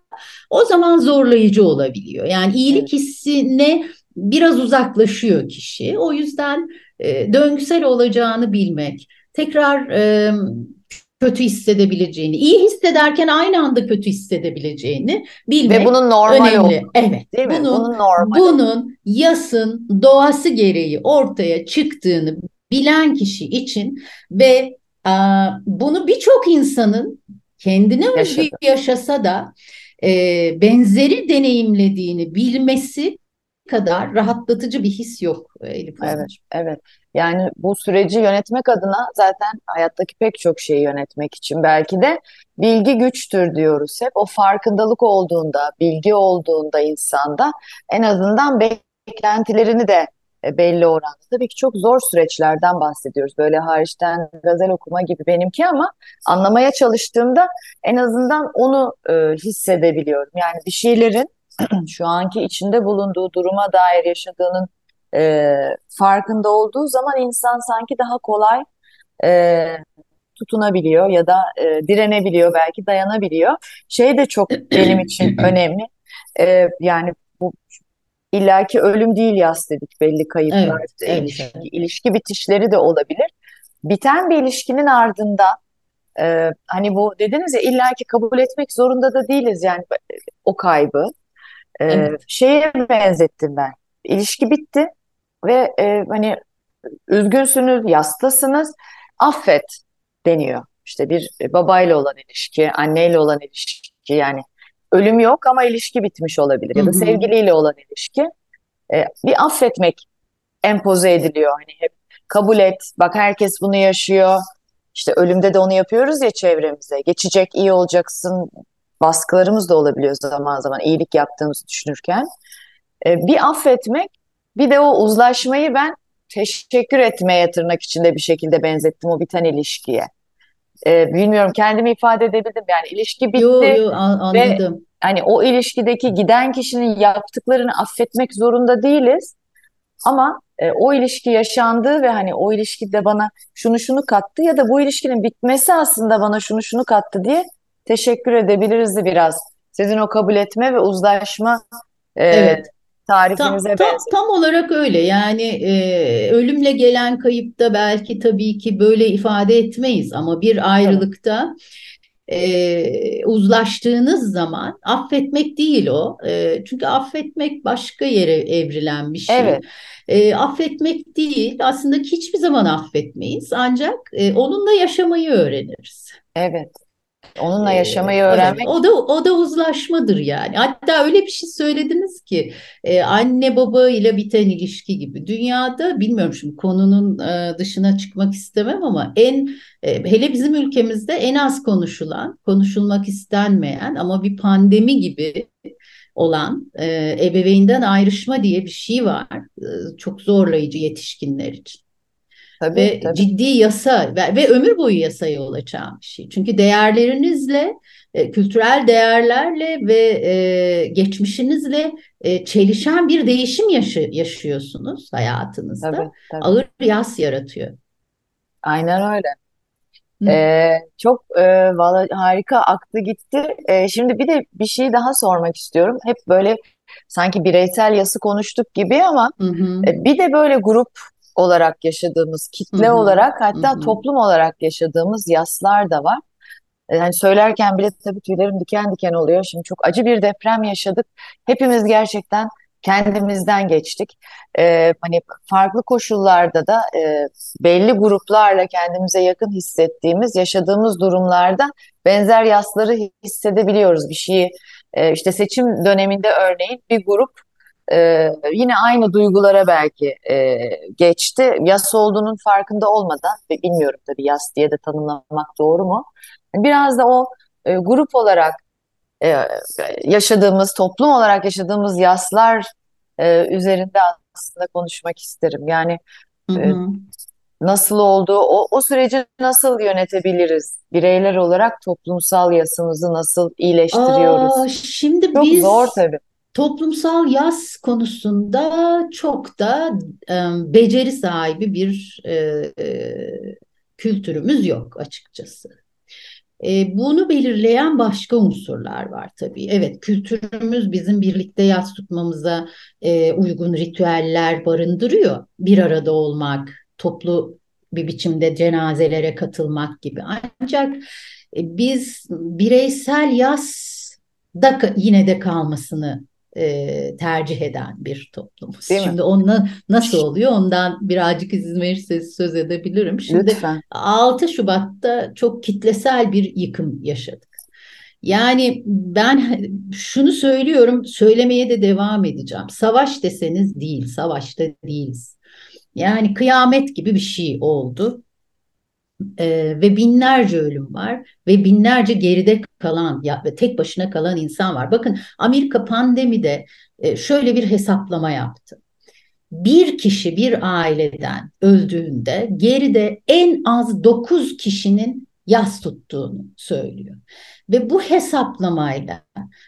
o zaman zorlayıcı olabiliyor. Yani iyilik hissine biraz uzaklaşıyor kişi. O yüzden e, döngüsel olacağını bilmek, tekrar e, kötü hissedebileceğini, iyi hissederken aynı anda kötü hissedebileceğini bilmek Ve bunun normali önemli. yok, Evet, değil mi? bunun Bunun normali. bunun yasın doğası gereği ortaya çıktığını bilen kişi için ve a, bunu birçok insanın kendine Yaşadı. yaşasa da e, benzeri deneyimlediğini bilmesi kadar rahatlatıcı bir his yok e, Elif Hanım. Evet, evet. Yani bu süreci yönetmek adına zaten hayattaki pek çok şeyi yönetmek için belki de bilgi güçtür diyoruz hep. O farkındalık olduğunda, bilgi olduğunda insanda en azından beklentilerini de e, belli oranda. Tabii ki çok zor süreçlerden bahsediyoruz. Böyle hariçten gazel okuma gibi benimki ama anlamaya çalıştığımda en azından onu e, hissedebiliyorum. Yani bir şeylerin şu anki içinde bulunduğu duruma dair yaşadığının e, farkında olduğu zaman insan sanki daha kolay e, tutunabiliyor ya da e, direnebiliyor, belki dayanabiliyor. Şey de çok benim için önemli. E, yani bu illaki ölüm değil yas dedik belli kayıplar, Evet, evet, ilişki, ilişki bitişleri de olabilir. Biten bir ilişkinin ardından e, hani bu dediniz ya illaki kabul etmek zorunda da değiliz yani o kaybı. E, Evet. şeye benzettim ben. İlişki bitti ve e, hani üzgünsünüz, yastasınız, affet deniyor. İşte bir babayla olan ilişki, anneyle olan ilişki yani ölüm yok ama ilişki bitmiş olabilir ya da sevgiliyle olan ilişki. E, bir affetmek empoze ediliyor. Hani hep kabul et, bak herkes bunu yaşıyor. İşte ölümde de onu yapıyoruz ya çevremize. Geçecek, iyi olacaksın. Baskılarımız da olabiliyor zaman zaman iyilik yaptığımızı düşünürken. E, bir affetmek, bir de o uzlaşmayı ben teşekkür etmeye tırnak içinde bir şekilde benzettim o biten ilişkiye. E, bilmiyorum kendimi ifade edebildim. Yani ilişki bitti. Yo yo an- anladım. Hani o ilişkideki giden kişinin yaptıklarını affetmek zorunda değiliz. Ama e, o ilişki yaşandı ve hani o ilişkide bana şunu şunu kattı ya da bu ilişkinin bitmesi aslında bana şunu şunu kattı diye teşekkür edebiliriz de biraz. Sizin o kabul etme ve uzlaşma e, Evet. Tam, tarifinize tam, benziyor. tam olarak öyle. Yani e, ölümle gelen kayıpta belki tabii ki böyle ifade etmeyiz ama bir ayrılıkta e, uzlaştığınız zaman affetmek değil o. E, çünkü affetmek başka yere evrilen bir şey. Evet. E, affetmek değil. Aslında hiçbir zaman affetmeyiz. Ancak e, onunla yaşamayı öğreniriz. Evet. Onunla Ee, yaşamayı öğrenmek o da o da uzlaşmadır yani. Hatta öyle bir şey söylediniz ki e, anne baba ile biten ilişki gibi. Dünyada bilmiyorum şimdi konunun e, dışına çıkmak istemem ama en e, hele bizim ülkemizde en az konuşulan, konuşulmak istenmeyen ama bir pandemi gibi olan e, ebeveynden ayrışma diye bir şey var. E, çok zorlayıcı yetişkinler için. Tabii Ve tabii. ciddi yasa ve, ve ömür boyu yasaya açan bir şey. Çünkü değerlerinizle, e, kültürel değerlerle ve e, geçmişinizle e, çelişen bir değişim yaşı, yaşıyorsunuz hayatınızda. Tabii, tabii. Ağır yas yaratıyor. Aynen öyle. Ee, çok e, valla harika aktı gitti. Ee, şimdi bir de bir şey daha sormak istiyorum. Hep böyle sanki bireysel yası konuştuk gibi ama Hı hı, e, bir de böyle grup olarak yaşadığımız, kitle hı, olarak hatta hı. toplum olarak yaşadığımız yaslar da var. E, Hani söylerken bile tabii tüylerim diken diken oluyor. Şimdi çok acı bir deprem yaşadık. Hepimiz gerçekten kendimizden geçtik. E, hani farklı koşullarda da e, belli gruplarla kendimize yakın hissettiğimiz, yaşadığımız durumlarda benzer yasları hissedebiliyoruz. Bir şeyi e, işte seçim döneminde örneğin bir grup e, yine aynı duygulara belki e, geçti. Yas olduğunun farkında olmadan ve bilmiyorum tabii yas diye de tanımlamak doğru mu? Biraz da o e, grup olarak e, yaşadığımız, toplum olarak yaşadığımız yaslar e, üzerinde aslında konuşmak isterim. Yani Hı e, nasıl oldu, o, o süreci nasıl yönetebiliriz? Bireyler olarak toplumsal yasımızı nasıl iyileştiriyoruz? Aa, şimdi Çok zor biz tabii. Toplumsal yas konusunda çok da e, beceri sahibi bir e, e, kültürümüz yok açıkçası. E, bunu belirleyen başka unsurlar var tabii. Evet, kültürümüz bizim birlikte yas tutmamıza e, uygun ritüeller barındırıyor. Bir arada olmak, toplu bir biçimde cenazelere katılmak gibi. Ancak e, biz bireysel yas da yine de kalmasını e, tercih eden bir toplumuz. Değil mi? Şimdi onunla nasıl oluyor? Ondan birazcık izin verirseniz söz edebilirim. Şimdi Lütfen. 6 Şubat'ta çok kitlesel bir yıkım yaşadık. Yani ben şunu söylüyorum, söylemeye de devam edeceğim. Savaş deseniz değil, savaşta değiliz. Yani kıyamet gibi bir şey oldu. Ee, ve binlerce ölüm var ve binlerce geride kalan ya ve tek başına kalan insan var. Bakın Amerika pandemide e, şöyle bir hesaplama yaptı. Bir kişi bir aileden öldüğünde geride en az 9 kişinin yas tuttuğunu söylüyor. Ve bu hesaplamayla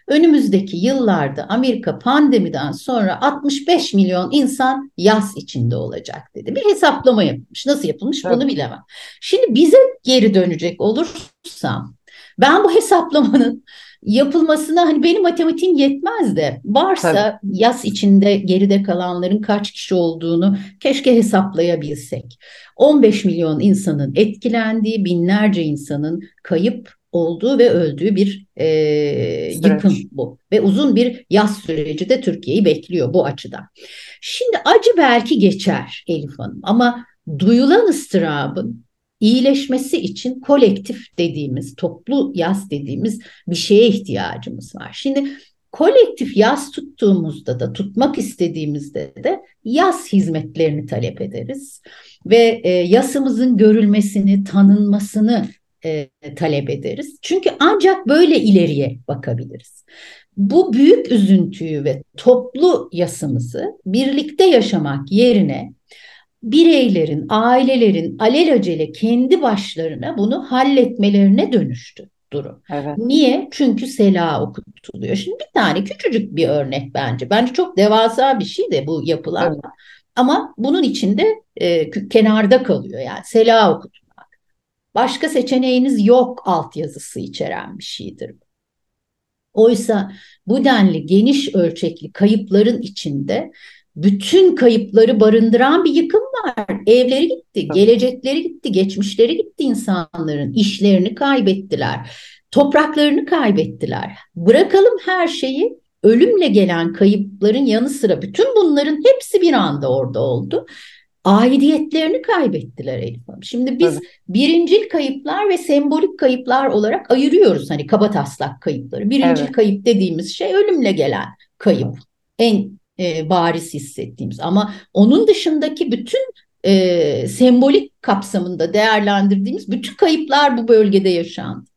önümüzdeki yıllarda Amerika pandemiden sonra 65 milyon insan yas içinde olacak dedi. Bir hesaplama yapılmış. Nasıl yapılmış bunu Tabii. bilemem. Şimdi bize geri dönecek olursam ben bu hesaplamanın yapılmasına hani benim matematiğim yetmez de varsa Tabii. yas içinde geride kalanların kaç kişi olduğunu keşke hesaplayabilsek. 15 milyon insanın etkilendiği, binlerce insanın kayıp olduğu ve öldüğü bir e, Süreç. yıkım bu. Ve uzun bir yaz süreci de Türkiye'yi bekliyor bu açıdan. Şimdi acı belki geçer Elif Hanım ama duyulan ıstırabın iyileşmesi için kolektif dediğimiz, toplu yas dediğimiz bir şeye ihtiyacımız var. Şimdi kolektif yas tuttuğumuzda da, tutmak istediğimizde de yas hizmetlerini talep ederiz. Ve e, yasımızın görülmesini, tanınmasını e, talep ederiz. Çünkü ancak böyle ileriye bakabiliriz. Bu büyük üzüntüyü ve toplu yasımızı birlikte yaşamak yerine bireylerin, ailelerin alelacele kendi başlarına bunu halletmelerine dönüştü durum. Evet. Niye? Çünkü sela okutuluyor. Şimdi bir tane küçücük bir örnek bence. Bence çok devasa bir şey de bu yapılan. Evet. Ama bunun içinde e, kenarda kalıyor yani sela okutmak. Başka seçeneğiniz yok altyazısı içeren bir şeydir. Oysa bu denli geniş ölçekli kayıpların içinde bütün kayıpları barındıran bir yıkım var. Evleri gitti, gelecekleri gitti, geçmişleri gitti insanların, işlerini kaybettiler, topraklarını kaybettiler. Bırakalım her şeyi, ölümle gelen kayıpların yanı sıra bütün bunların hepsi bir anda orada oldu. aidiyetlerini kaybettiler Elif Hanım. Şimdi biz Tabii. birincil kayıplar ve sembolik kayıplar olarak ayırıyoruz hani kabataslak kayıpları. Birincil Evet. kayıp dediğimiz şey ölümle gelen kayıp. En e, bariz hissettiğimiz ama onun dışındaki bütün e, sembolik kapsamında değerlendirdiğimiz bütün kayıplar bu bölgede yaşandı.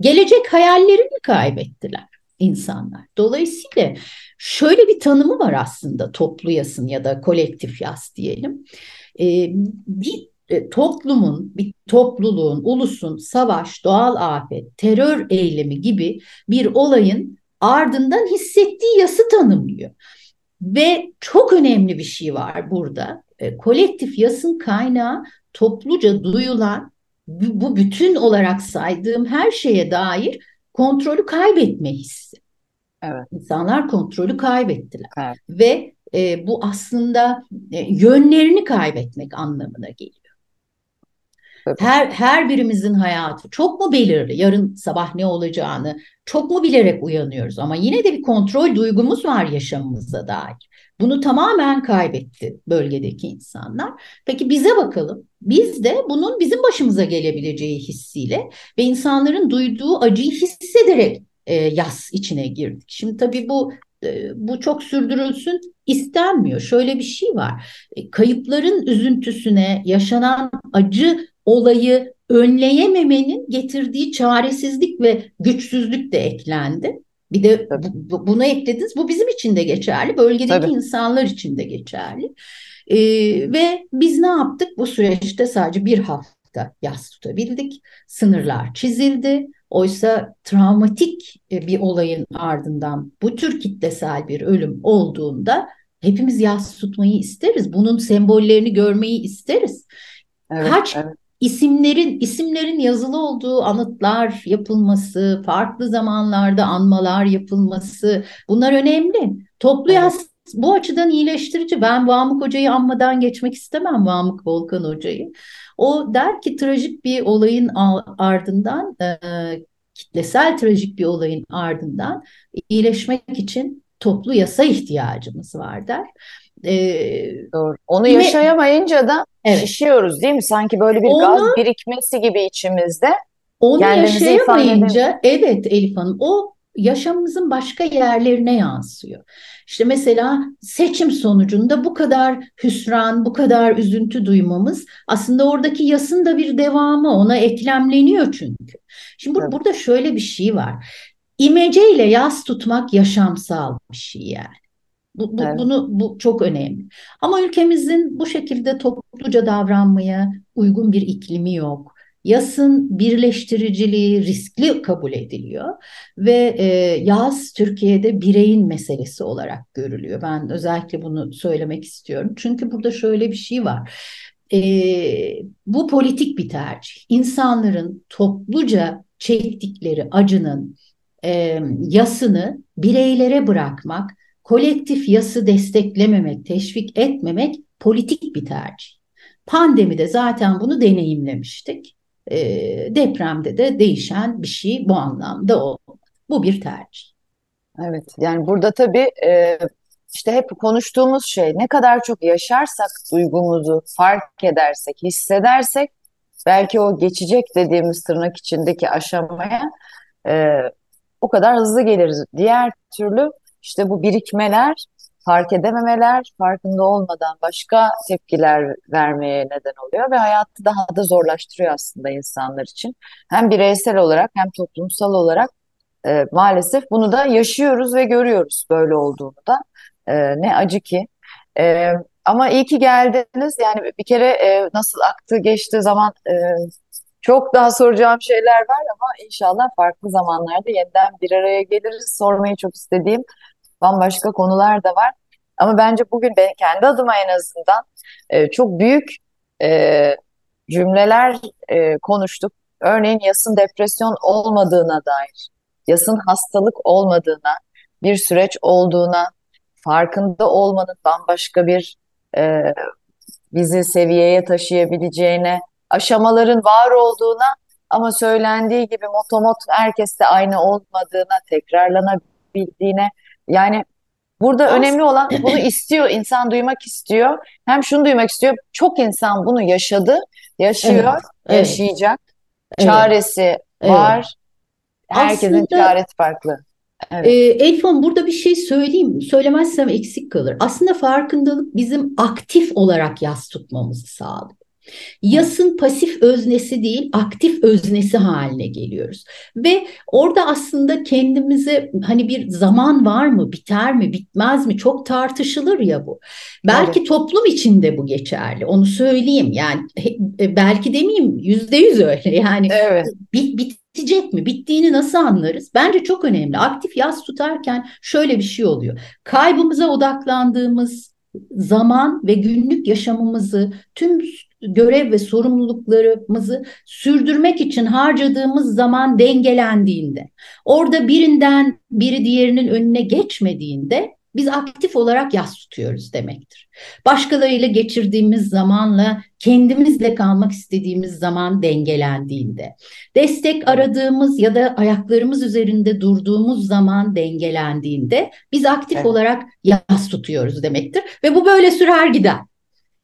Gelecek hayallerini kaybettiler insanlar. Dolayısıyla şöyle bir tanımı var aslında toplu yasın ya da kolektif yas diyelim. E, bir e, toplumun, bir topluluğun, ulusun savaş, doğal afet, terör eylemi gibi bir olayın ardından hissettiği yası tanımlıyor. Ve çok önemli bir şey var burada. E, kolektif yasın kaynağı topluca duyulan bu, bütün olarak saydığım her şeye dair kontrolü kaybetme hissi. Evet. İnsanlar kontrolü kaybettiler. Evet. Ve e, bu aslında e, yönlerini kaybetmek anlamına geliyor. Tabii. Her her birimizin hayatı çok mu belirli? Yarın sabah ne olacağını çok mu bilerek uyanıyoruz? Ama yine de bir kontrol duygumuz var yaşamımıza dair. Bunu tamamen kaybetti bölgedeki insanlar. Peki bize bakalım. Biz de bunun bizim başımıza gelebileceği hissiyle ve insanların duyduğu acıyı hissederek e, yas içine girdik. Şimdi tabii bu e, bu çok sürdürülsün istenmiyor. Şöyle bir şey var. E, kayıpların üzüntüsüne yaşanan acı olayı önleyememenin getirdiği çaresizlik ve güçsüzlük de eklendi. Bir de bu- bunu eklediniz. Bu bizim için de geçerli. Bölgedeki Tabii. insanlar için de geçerli. Ee, ve biz ne yaptık? Bu süreçte sadece bir hafta yas tutabildik. Sınırlar çizildi. Oysa travmatik e, bir olayın ardından bu tür kitlesel bir ölüm olduğunda hepimiz yas tutmayı isteriz. Bunun sembollerini görmeyi isteriz. Evet, Kaç evet. İsimlerin isimlerin yazılı olduğu anıtlar yapılması, farklı zamanlarda anmalar yapılması bunlar önemli. Toplu yas bu açıdan iyileştirici. Ben Vamık Hoca'yı anmadan geçmek istemem Vamık Volkan Hoca'yı. O der ki trajik bir olayın ardından e, kitlesel trajik bir olayın ardından iyileşmek için toplu yasa ihtiyacımız var der. E, Doğru. Onu yaşayamayınca da evet. şişiyoruz değil mi? Sanki böyle bir Onu- gaz birikmesi gibi içimizde. Onu yaşayamayınca evet Elif Hanım o yaşamımızın başka yerlerine yansıyor. İşte mesela seçim sonucunda bu kadar hüsran, bu kadar üzüntü duymamız aslında oradaki yasın da bir devamı ona eklemleniyor çünkü. Şimdi Tabii. burada şöyle bir şey var. İmeceyle yas tutmak yaşamsal bir şey yani. Bu, bu- Evet. bunu bu çok önemli. Ama ülkemizin bu şekilde topluca davranmaya uygun bir iklimi yok. Yasın birleştiriciliği riskli kabul ediliyor ve e, yas Türkiye'de bireyin meselesi olarak görülüyor. Ben özellikle bunu söylemek istiyorum. Çünkü burada şöyle bir şey var. E, bu politik bir tercih. İnsanların topluca çektikleri acının e, yasını bireylere bırakmak, kolektif yası desteklememek, teşvik etmemek politik bir tercih. Pandemide zaten bunu deneyimlemiştik. E, depremde de değişen bir şey bu anlamda olmadı. Bu bir tercih. Evet. Yani burada tabii e, işte hep konuştuğumuz şey ne kadar çok yaşarsak duygumuzu fark edersek, hissedersek belki o geçecek dediğimiz tırnak içindeki aşamaya e, o kadar hızlı geliriz. Diğer türlü işte bu birikmeler, fark edememeler, farkında olmadan başka tepkiler vermeye neden oluyor ve hayatı daha da zorlaştırıyor aslında insanlar için. Hem bireysel olarak hem toplumsal olarak e, maalesef bunu da yaşıyoruz ve görüyoruz böyle olduğunu da. E, ne acı ki. E, ama iyi ki geldiniz. Yani bir kere e, nasıl aktı geçti zaman e, çok daha soracağım şeyler var ama inşallah farklı zamanlarda yeniden bir araya geliriz. Sormayı çok istediğim bambaşka konular da var. Ama bence bugün ben kendi adıma en azından e, çok büyük e, cümleler e, konuştuk. Örneğin yasın depresyon olmadığına dair, yasın hastalık olmadığına, bir süreç olduğuna, farkında olmanın bambaşka bir e, bizi seviyeye taşıyabileceğine, aşamaların var olduğuna ama söylendiği gibi motomot herkeste aynı olmadığına, tekrarlanabildiğine yani Burada As- önemli olan bunu istiyor, insan duymak istiyor. Hem şunu duymak istiyor, çok insan bunu yaşadı, yaşıyor, Evet, evet, yaşayacak. evet, Çaresi evet. var. Herkesin Aslında çaresi farklı. Evet. e, Elfon burada bir şey söyleyeyim. Söylemezsem eksik kalır. Aslında farkındalık bizim aktif olarak yas tutmamızı sağlıyor. Yasın pasif öznesi değil, aktif öznesi haline geliyoruz. Ve orada aslında kendimize hani bir zaman var mı, biter mi, bitmez mi çok tartışılır ya bu. Belki toplum içinde bu geçerli. Onu söyleyeyim. Yani e, belki demeyeyim yüzde yüz öyle. Yani Evet. bit, bitecek mi? Bittiğini nasıl anlarız? Bence çok önemli. Aktif yas tutarken şöyle bir şey oluyor. Kaybımıza odaklandığımız zaman ve günlük yaşamımızı, tüm görev ve sorumluluklarımızı sürdürmek için harcadığımız zaman dengelendiğinde, orada birinden biri diğerinin önüne geçmediğinde biz aktif olarak yas tutuyoruz demektir. Başkalarıyla geçirdiğimiz zamanla kendimizle kalmak istediğimiz zaman dengelendiğinde, destek aradığımız ya da ayaklarımız üzerinde durduğumuz zaman dengelendiğinde biz aktif Evet. olarak yas tutuyoruz demektir ve bu böyle sürer gider.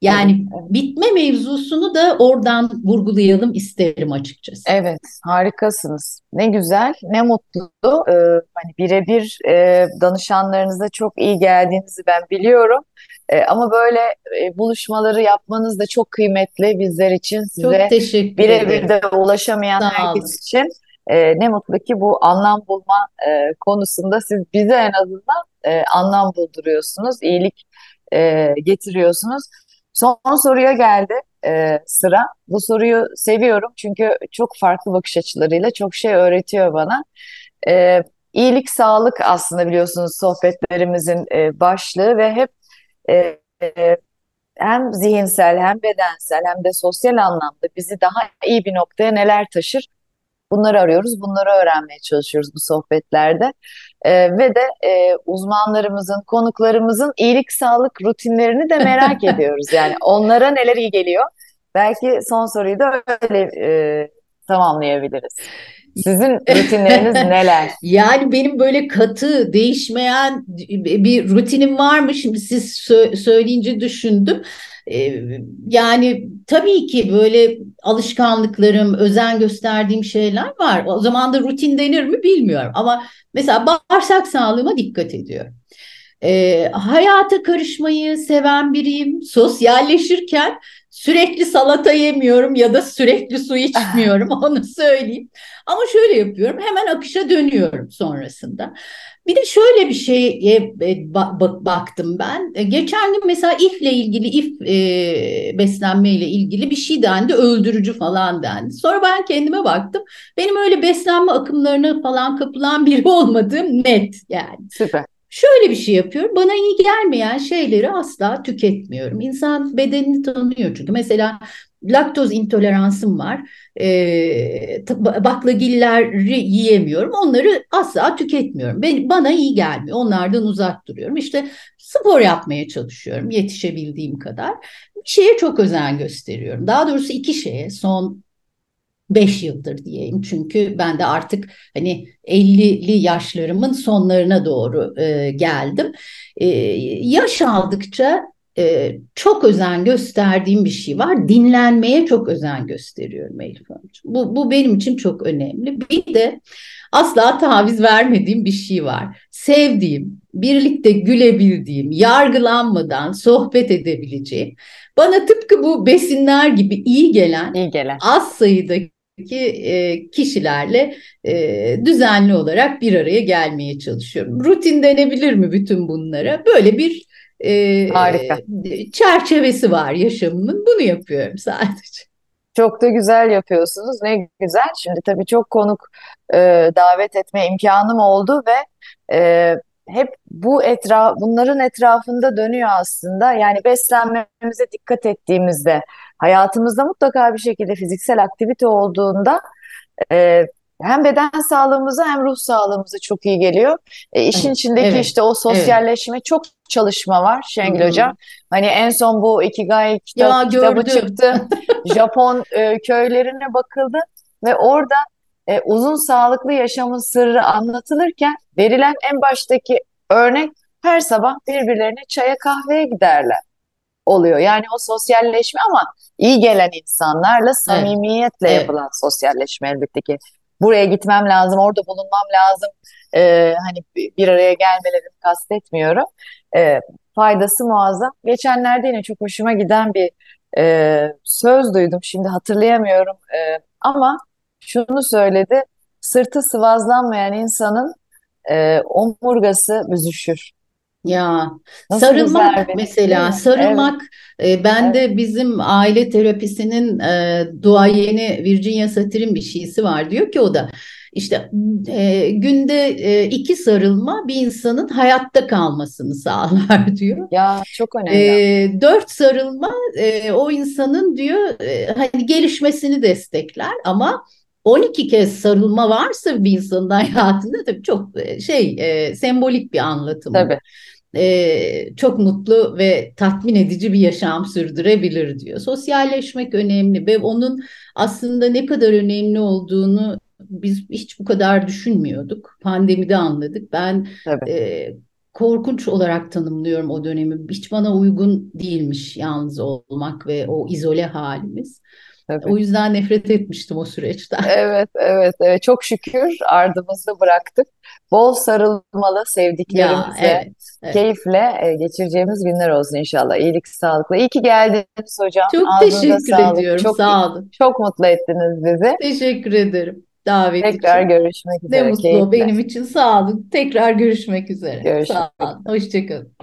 Yani Evet, bitme mevzusunu da oradan vurgulayalım isterim açıkçası. Evet, harikasınız. Ne güzel, ne mutlu. Ee, hani birebir e, danışanlarınıza çok iyi geldiğinizi ben biliyorum. E, ama böyle e, buluşmaları yapmanız da çok kıymetli bizler için, Çok size teşekkür birebir ederim. de ulaşamayan Sağ olun. herkes için. E, ne mutlu ki bu anlam bulma e, konusunda siz bize en azından e, anlam bulduruyorsunuz, iyilik e, getiriyorsunuz. Son soruya geldi e, sıra. Bu soruyu seviyorum çünkü çok farklı bakış açılarıyla çok şey öğretiyor bana. E, iyilik, sağlık aslında biliyorsunuz sohbetlerimizin e, başlığı ve hep e, e, hem zihinsel hem bedensel hem de sosyal anlamda bizi daha iyi bir noktaya neler taşır bunları arıyoruz, bunları öğrenmeye çalışıyoruz bu sohbetlerde. E, ve de e, uzmanlarımızın, konuklarımızın iyilik, sağlık rutinlerini de merak ediyoruz. Yani onlara neler iyi geliyor? Belki son soruyu da öyle e, tamamlayabiliriz. Sizin rutinleriniz neler? Yani benim böyle katı, değişmeyen bir rutinim var mı? Şimdi siz sö- söyleyince düşündüm. Ee, Yani tabii ki böyle alışkanlıklarım, özen gösterdiğim şeyler var. O zaman da rutin denir mi bilmiyorum. Ama mesela bağırsak sağlığıma dikkat ediyorum. Ee, hayata karışmayı seven biriyim. Sosyalleşirken sürekli salata yemiyorum ya da sürekli su içmiyorum onu söyleyeyim. Ama şöyle yapıyorum hemen akışa dönüyorum sonrasında. Bir de şöyle bir şeye e, ba- ba- baktım ben. E, Geçen gün mesela ifle ilgili, if e, beslenme ile ilgili bir şey dendi, öldürücü falan dendi. Sonra ben kendime baktım. Benim öyle beslenme akımlarına falan kapılan biri olmadığım net yani. Süper. Şöyle bir şey yapıyorum. Bana iyi gelmeyen şeyleri asla tüketmiyorum. İnsan bedenini tanıyor çünkü. Mesela laktoz intoleransım var. Ta- baklagilleri yiyemiyorum. Onları asla tüketmiyorum. Ben, bana iyi gelmiyor. Onlardan uzak duruyorum. İşte spor yapmaya çalışıyorum yetişebildiğim kadar. Bir şeye çok özen gösteriyorum. Daha doğrusu iki şeye son 5 yıldır diyeyim. Çünkü ben de artık hani 50'li yaşlarımın sonlarına doğru e, geldim. E, yaş aldıkça e, çok özen gösterdiğim bir şey var. Dinlenmeye çok özen gösteriyorum Elif Hanımcığım. Bu, bu benim için çok önemli. Bir de asla taviz vermediğim bir şey var. Sevdiğim, birlikte gülebildiğim, yargılanmadan sohbet edebileceğim. Bana tıpkı bu besinler gibi iyi gelen İyi gelen. az sayıdaki e, kişilerle e, düzenli olarak bir araya gelmeye çalışıyorum. Rutin denebilir mi bütün bunlara? Böyle bir e, Harika. çerçevesi var yaşamımın. Bunu yapıyorum sadece. Çok da güzel yapıyorsunuz. Ne güzel. Şimdi tabii çok konuk e, davet etme imkanım oldu ve e, hep bu etraf, bunların etrafında dönüyor aslında. Yani beslenmemize dikkat ettiğimizde, hayatımızda mutlaka bir şekilde fiziksel aktivite olduğunda e, hem beden sağlığımıza hem ruh sağlığımıza çok iyi geliyor. E, işin Evet, içindeki evet, işte o sosyalleşme çok çalışma var Şengül hı. Hocam. Hani en son bu Ikigai kitap, Ya kitabı gördüm. çıktı. Japon e, köylerine bakıldı ve orada e, uzun sağlıklı yaşamın sırrı anlatılırken verilen en baştaki örnek her sabah birbirlerine çaya kahveye giderler oluyor. Yani o sosyalleşme ama iyi gelen insanlarla Evet, samimiyetle evet. yapılan sosyalleşme elbette ki. Buraya gitmem lazım, orada bulunmam lazım. Ee, hani bir araya gelmelerini kastetmiyorum. Ee, faydası muazzam. Geçenlerde yine çok hoşuma giden bir e, söz duydum. Şimdi hatırlayamıyorum. Ee, ama şunu söyledi. Sırtı sıvazlanmayan insanın e, omurgası büzüşür. Ya Nasıl sarılmak güzel bir değil mesela mi? sarılmak e, ben Evet, de bizim aile terapisinin e, duayeni Virginia Satir'in bir şeysi var diyor ki o da işte e, günde e, iki sarılma bir insanın hayatta kalmasını sağlar diyor. Ya çok önemli. E, dört sarılma e, o insanın diyor e, hani gelişmesini destekler ama 12 kez sarılma varsa bir insanın hayatında tabii çok e, şey e, sembolik bir anlatım bu Tabii. E, çok mutlu ve tatmin edici bir yaşam sürdürebilir diyor. Sosyalleşmek önemli ve onun aslında ne kadar önemli olduğunu biz hiç bu kadar düşünmüyorduk. Pandemide anladık. Ben Tabii. e, korkunç olarak tanımlıyorum o dönemi. Hiç bana uygun değilmiş yalnız olmak ve o izole halimiz. Tabii. O yüzden nefret etmiştim o süreçten. Evet, evet, evet. Çok şükür ardımızda bıraktık. Bol sarılmalı Ya sevdiklerimize evet, evet. keyifle e, geçireceğimiz günler olsun inşallah. İyilik, sağlıkla. İyi ki geldiniz hocam. Çok Ağzınıza teşekkür sağlık. ediyorum. Çok Sağ olun. çok mutlu ettiniz bizi. Teşekkür ederim davet Tekrar için. görüşmek Ne üzere. mutlu Keyifle. benim için. Sağ olun. Tekrar görüşmek üzere. Görüşmek Sağ olun. Hoşça kalın.